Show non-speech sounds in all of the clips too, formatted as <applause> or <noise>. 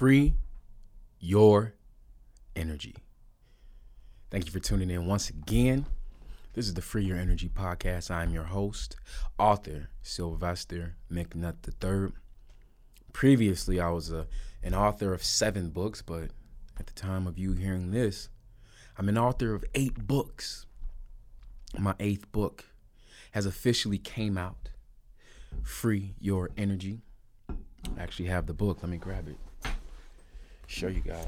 free your energy. Thank you for tuning in once again. This is the Free Your Energy podcast. I'm your host, author Sylvester McNutt III. Previously, I was a, an author of seven books, but at the time of you hearing this, I'm an author of eight books. My eighth book has officially came out. Free Your Energy. I actually have the book. Let me grab it. Show you guys.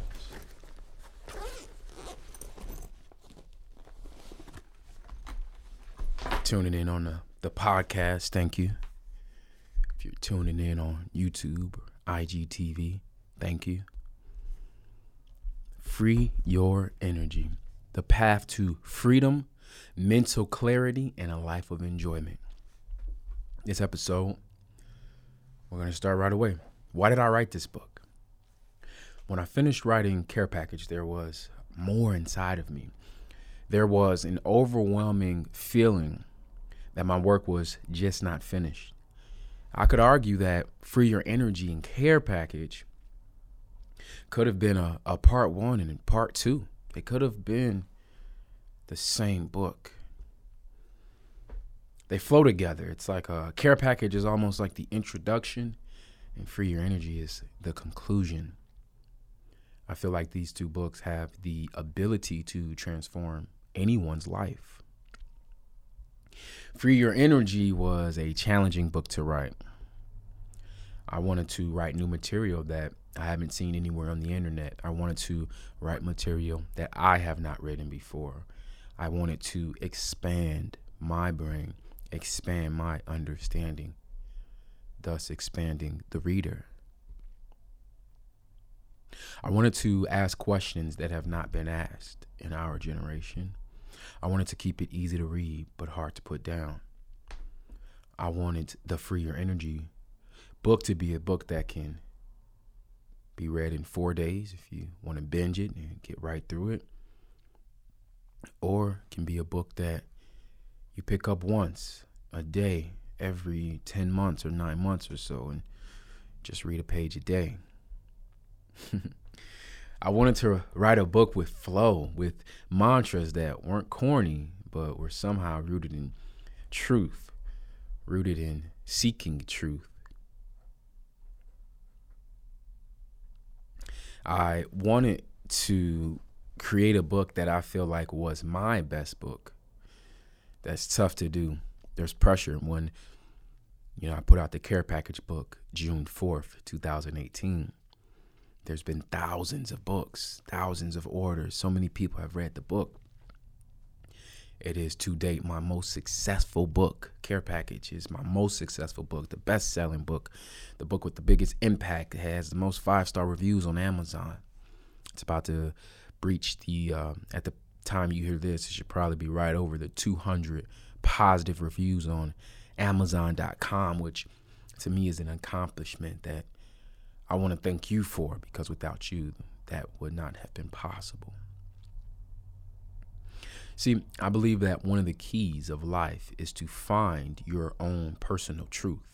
Tuning in on the, the podcast, thank you. If you're tuning in on YouTube or IGTV, thank you. Free Your Energy. The path to freedom, mental clarity, and a life of enjoyment. This episode, we're going to start right away. Why did I write this book? When I finished writing Care Package, there was more inside of me. There was an overwhelming feeling that my work was just not finished. I could argue that Free Your Energy and Care Package could have been a, a part one and a part two. They could have been the same book. They flow together. It's like a care package is almost like the introduction, and Free Your Energy is the conclusion. I feel like these two books have the ability to transform anyone's life. Free Your Energy was a challenging book to write. I wanted to write new material that I haven't seen anywhere on the internet. I wanted to write material that I have not written before. I wanted to expand my brain, expand my understanding, thus expanding the reader. I wanted to ask questions that have not been asked in our generation. I wanted to keep it easy to read but hard to put down. I wanted the Free Your Energy book to be a book that can be read in four days if you want to binge it and get right through it. Or can be a book that you pick up once a day every 10 months or nine months or so and just read a page a day. <laughs> I wanted to write a book with flow, with mantras that weren't corny, but were somehow rooted in truth, rooted in seeking truth. I wanted to create a book that I feel like was my best book. That's tough to do. There's pressure when, you know, I put out the care package book June 4th, 2018 there's been thousands of books, thousands of orders. So many people have read the book. It is to date my most successful book. Care Package is my most successful book, the best selling book, the book with the biggest impact. It has the most five star reviews on Amazon. It's about to breach the, uh, at the time you hear this, it should probably be right over the 200 positive reviews on Amazon.com, which to me is an accomplishment that I want to thank you for because without you, that would not have been possible. See, I believe that one of the keys of life is to find your own personal truth.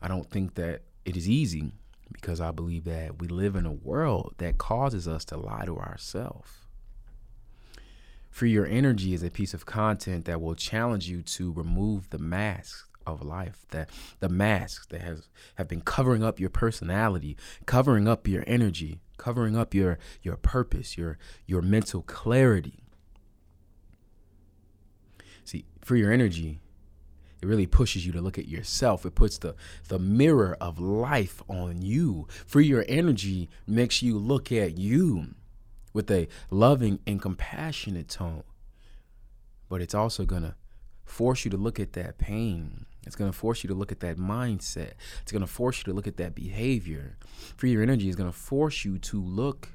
I don't think that it is easy because I believe that we live in a world that causes us to lie to ourselves. Free Your Energy is a piece of content that will challenge you to remove the masks of life that the masks that has have been covering up your personality covering up your energy covering up your your purpose your your mental clarity. See for Your Energy it really pushes you to look at yourself. It puts the the mirror of life on you. Free Your Energy makes you look at you with a loving and compassionate tone. But it's also going to force you to look at that pain it's going to force you to look at that mindset. It's going to force you to look at that behavior. Free your energy is going to force you to look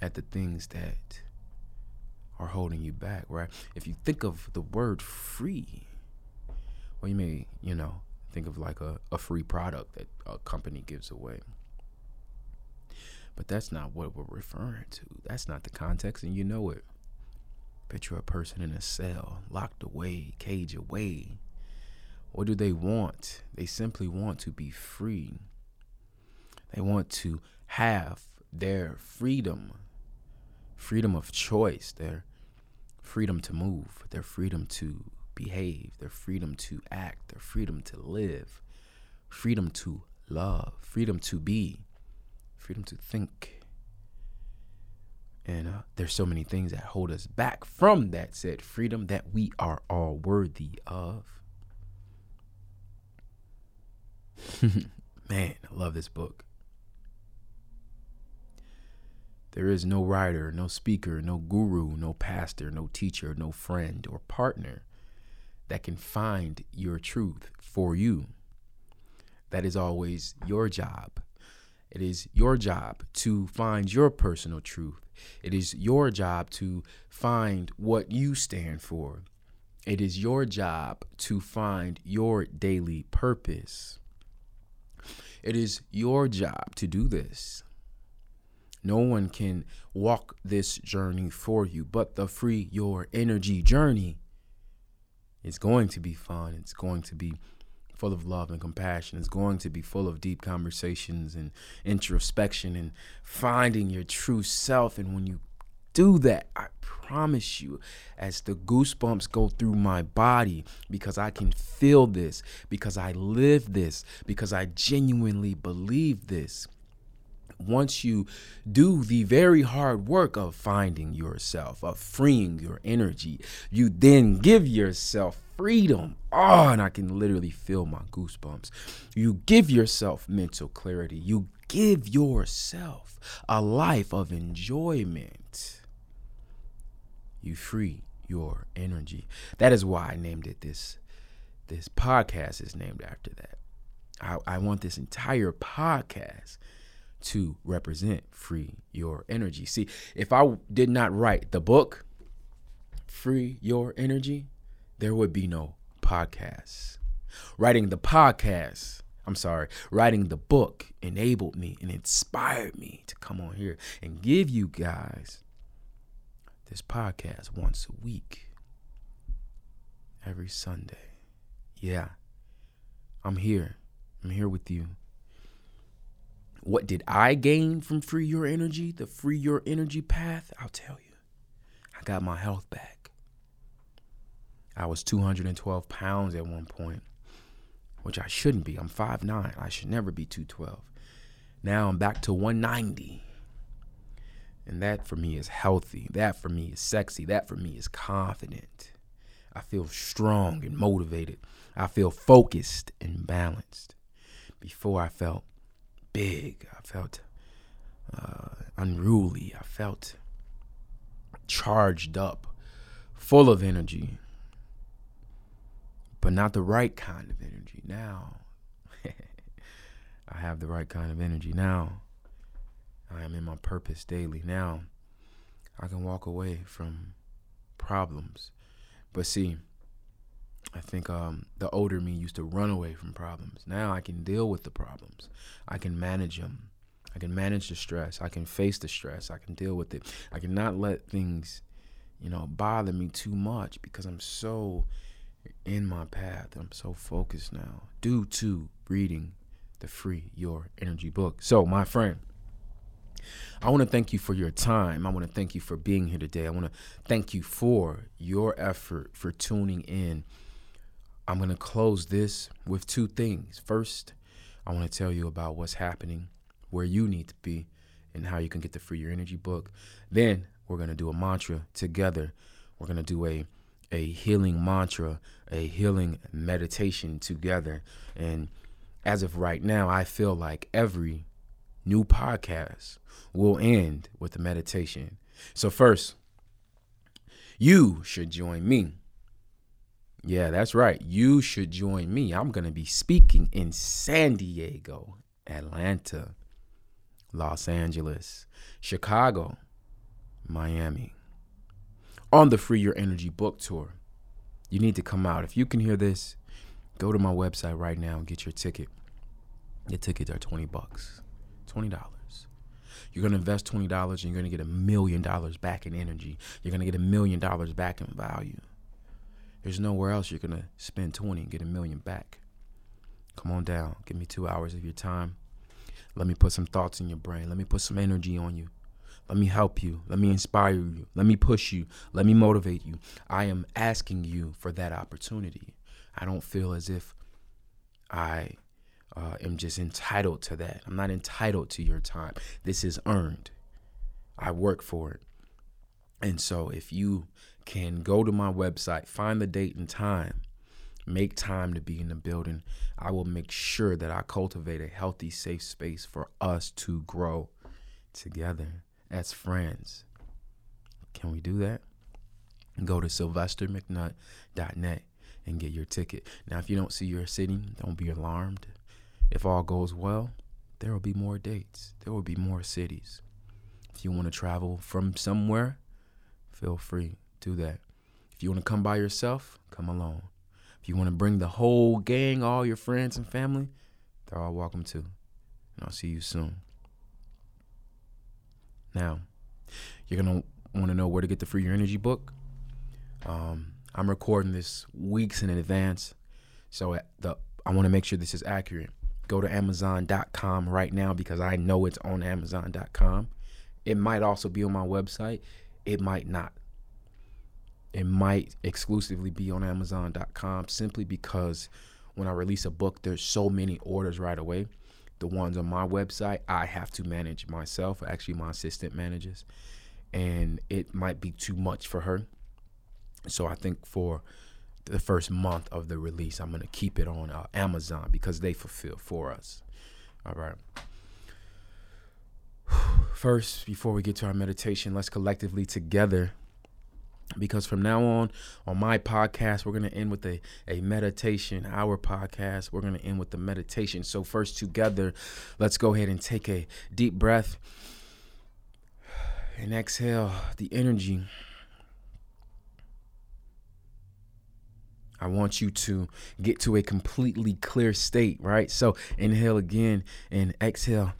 at the things that are holding you back, right? If you think of the word free, well, you may, you know, think of like a, a free product that a company gives away. But that's not what we're referring to. That's not the context, and you know it. Picture a person in a cell, locked away, cage away what do they want? They simply want to be free. They want to have their freedom, freedom of choice, their freedom to move, their freedom to behave, their freedom to act, their freedom to live, freedom to love, freedom to be, freedom to think. And uh, there's so many things that hold us back from that said freedom that we are all worthy of. <laughs> Man, I love this book. There is no writer, no speaker, no guru, no pastor, no teacher, no friend or partner that can find your truth for you. That is always your job. It is your job to find your personal truth. It is your job to find what you stand for. It is your job to find your daily purpose. It is your job to do this. No one can walk this journey for you, but the free your energy journey is going to be fun. It's going to be full of love and compassion. It's going to be full of deep conversations and introspection and finding your true self. And when you do that, I promise you, as the goosebumps go through my body, because I can feel this, because I live this, because I genuinely believe this once you do the very hard work of finding yourself, of freeing your energy, you then give yourself freedom. Oh, and I can literally feel my goosebumps. You give yourself mental clarity. You give yourself a life of enjoyment. You free your energy. That is why I named it this. This podcast is named after that. I, I want this entire podcast to represent free your energy. See, if I did not write the book, Free Your Energy, there would be no podcast. Writing the podcast, I'm sorry, writing the book enabled me and inspired me to come on here and give you guys this podcast once a week, every Sunday. Yeah, I'm here. I'm here with you. What did I gain from Free Your Energy, the Free Your Energy path? I'll tell you. I got my health back. I was 212 pounds at one point, which I shouldn't be. I'm 5'9. I should never be 212. Now I'm back to 190. And that for me is healthy. That for me is sexy. That for me is confident. I feel strong and motivated. I feel focused and balanced. Before I felt big. I felt uh, unruly. I felt charged up, full of energy, but not the right kind of energy. Now, <laughs> I have the right kind of energy. Now, I am in my purpose daily. Now, I can walk away from problems. But see, I think um, the older me used to run away from problems. Now I can deal with the problems. I can manage them. I can manage the stress. I can face the stress. I can deal with it. I cannot let things, you know, bother me too much because I'm so in my path. I'm so focused now due to reading the Free Your Energy book. So, my friend, I want to thank you for your time. I want to thank you for being here today. I want to thank you for your effort, for tuning in I'm going to close this with two things. First, I want to tell you about what's happening, where you need to be, and how you can get the Free Your Energy book. Then we're going to do a mantra together. We're going to do a a healing mantra, a healing meditation together. And as of right now, I feel like every new podcast will end with a meditation. So first, you should join me yeah, that's right. You should join me. I'm going to be speaking in San Diego, Atlanta, Los Angeles, Chicago, Miami on the Free Your Energy book tour. You need to come out. If you can hear this, go to my website right now and get your ticket. The tickets are 20 bucks. $20. You're going to invest $20 and you're going to get a million dollars back in energy. You're going to get a million dollars back in value. There's nowhere else you're gonna spend 20 and get a million back. Come on down. Give me two hours of your time. Let me put some thoughts in your brain. Let me put some energy on you. Let me help you. Let me inspire you. Let me push you. Let me motivate you. I am asking you for that opportunity. I don't feel as if I uh, am just entitled to that. I'm not entitled to your time. This is earned. I work for it. And so if you can go to my website, find the date and time, make time to be in the building, I will make sure that I cultivate a healthy, safe space for us to grow together as friends. Can we do that? Go to sylvestermcnutt.net and get your ticket. Now, if you don't see your city, don't be alarmed. If all goes well, there will be more dates, there will be more cities. If you want to travel from somewhere, feel free, do that. If you want to come by yourself, come alone. If you want to bring the whole gang, all your friends and family, they're all welcome too. And I'll see you soon. Now, you're going to want to know where to get the Free Your Energy book. Um, I'm recording this weeks in advance, so the I want to make sure this is accurate. Go to Amazon.com right now because I know it's on Amazon.com. It might also be on my website. It might not. It might exclusively be on Amazon.com simply because when I release a book, there's so many orders right away. The ones on my website, I have to manage myself. Actually, my assistant manages, and it might be too much for her. So I think for the first month of the release, I'm gonna keep it on uh, Amazon because they fulfill for us. All right. <sighs> First, before we get to our meditation, let's collectively together because from now on on my podcast we're going to end with a, a meditation our podcast we're going to end with the meditation so first together let's go ahead and take a deep breath and exhale the energy I want you to get to a completely clear state, right? So inhale again and exhale.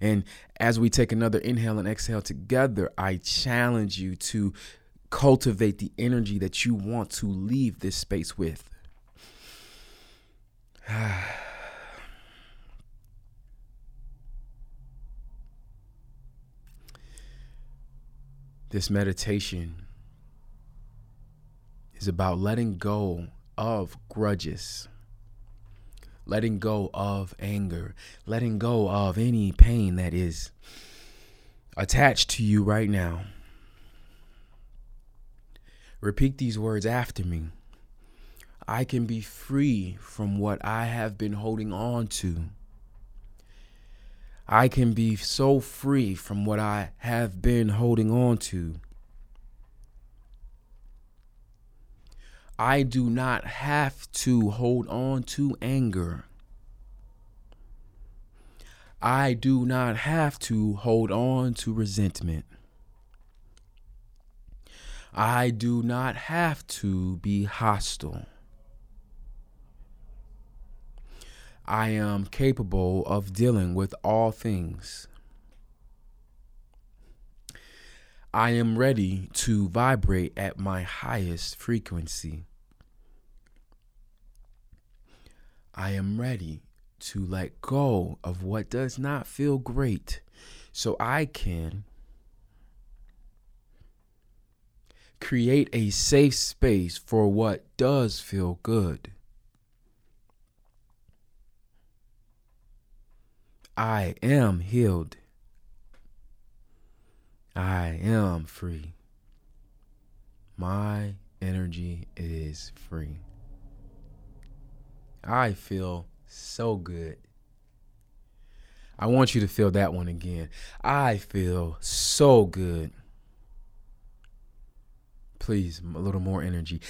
And as we take another inhale and exhale together, I challenge you to cultivate the energy that you want to leave this space with. <sighs> this meditation is about letting go of grudges, letting go of anger, letting go of any pain that is attached to you right now. Repeat these words after me. I can be free from what I have been holding on to. I can be so free from what I have been holding on to. I do not have to hold on to anger. I do not have to hold on to resentment. I do not have to be hostile. I am capable of dealing with all things. I am ready to vibrate at my highest frequency. I am ready to let go of what does not feel great so I can create a safe space for what does feel good. I am healed. I am free. My energy is free. I feel so good. I want you to feel that one again. I feel so good. Please, a little more energy.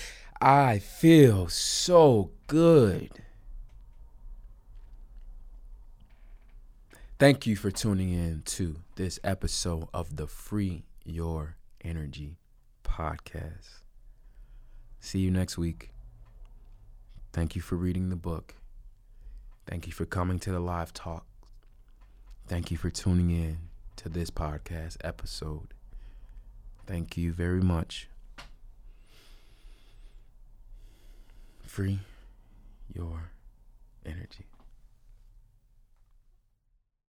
I feel so good. Thank you for tuning in to this episode of the Free Your Energy podcast. See you next week. Thank you for reading the book. Thank you for coming to the live talk. Thank you for tuning in to this podcast episode. Thank you very much. Free your energy.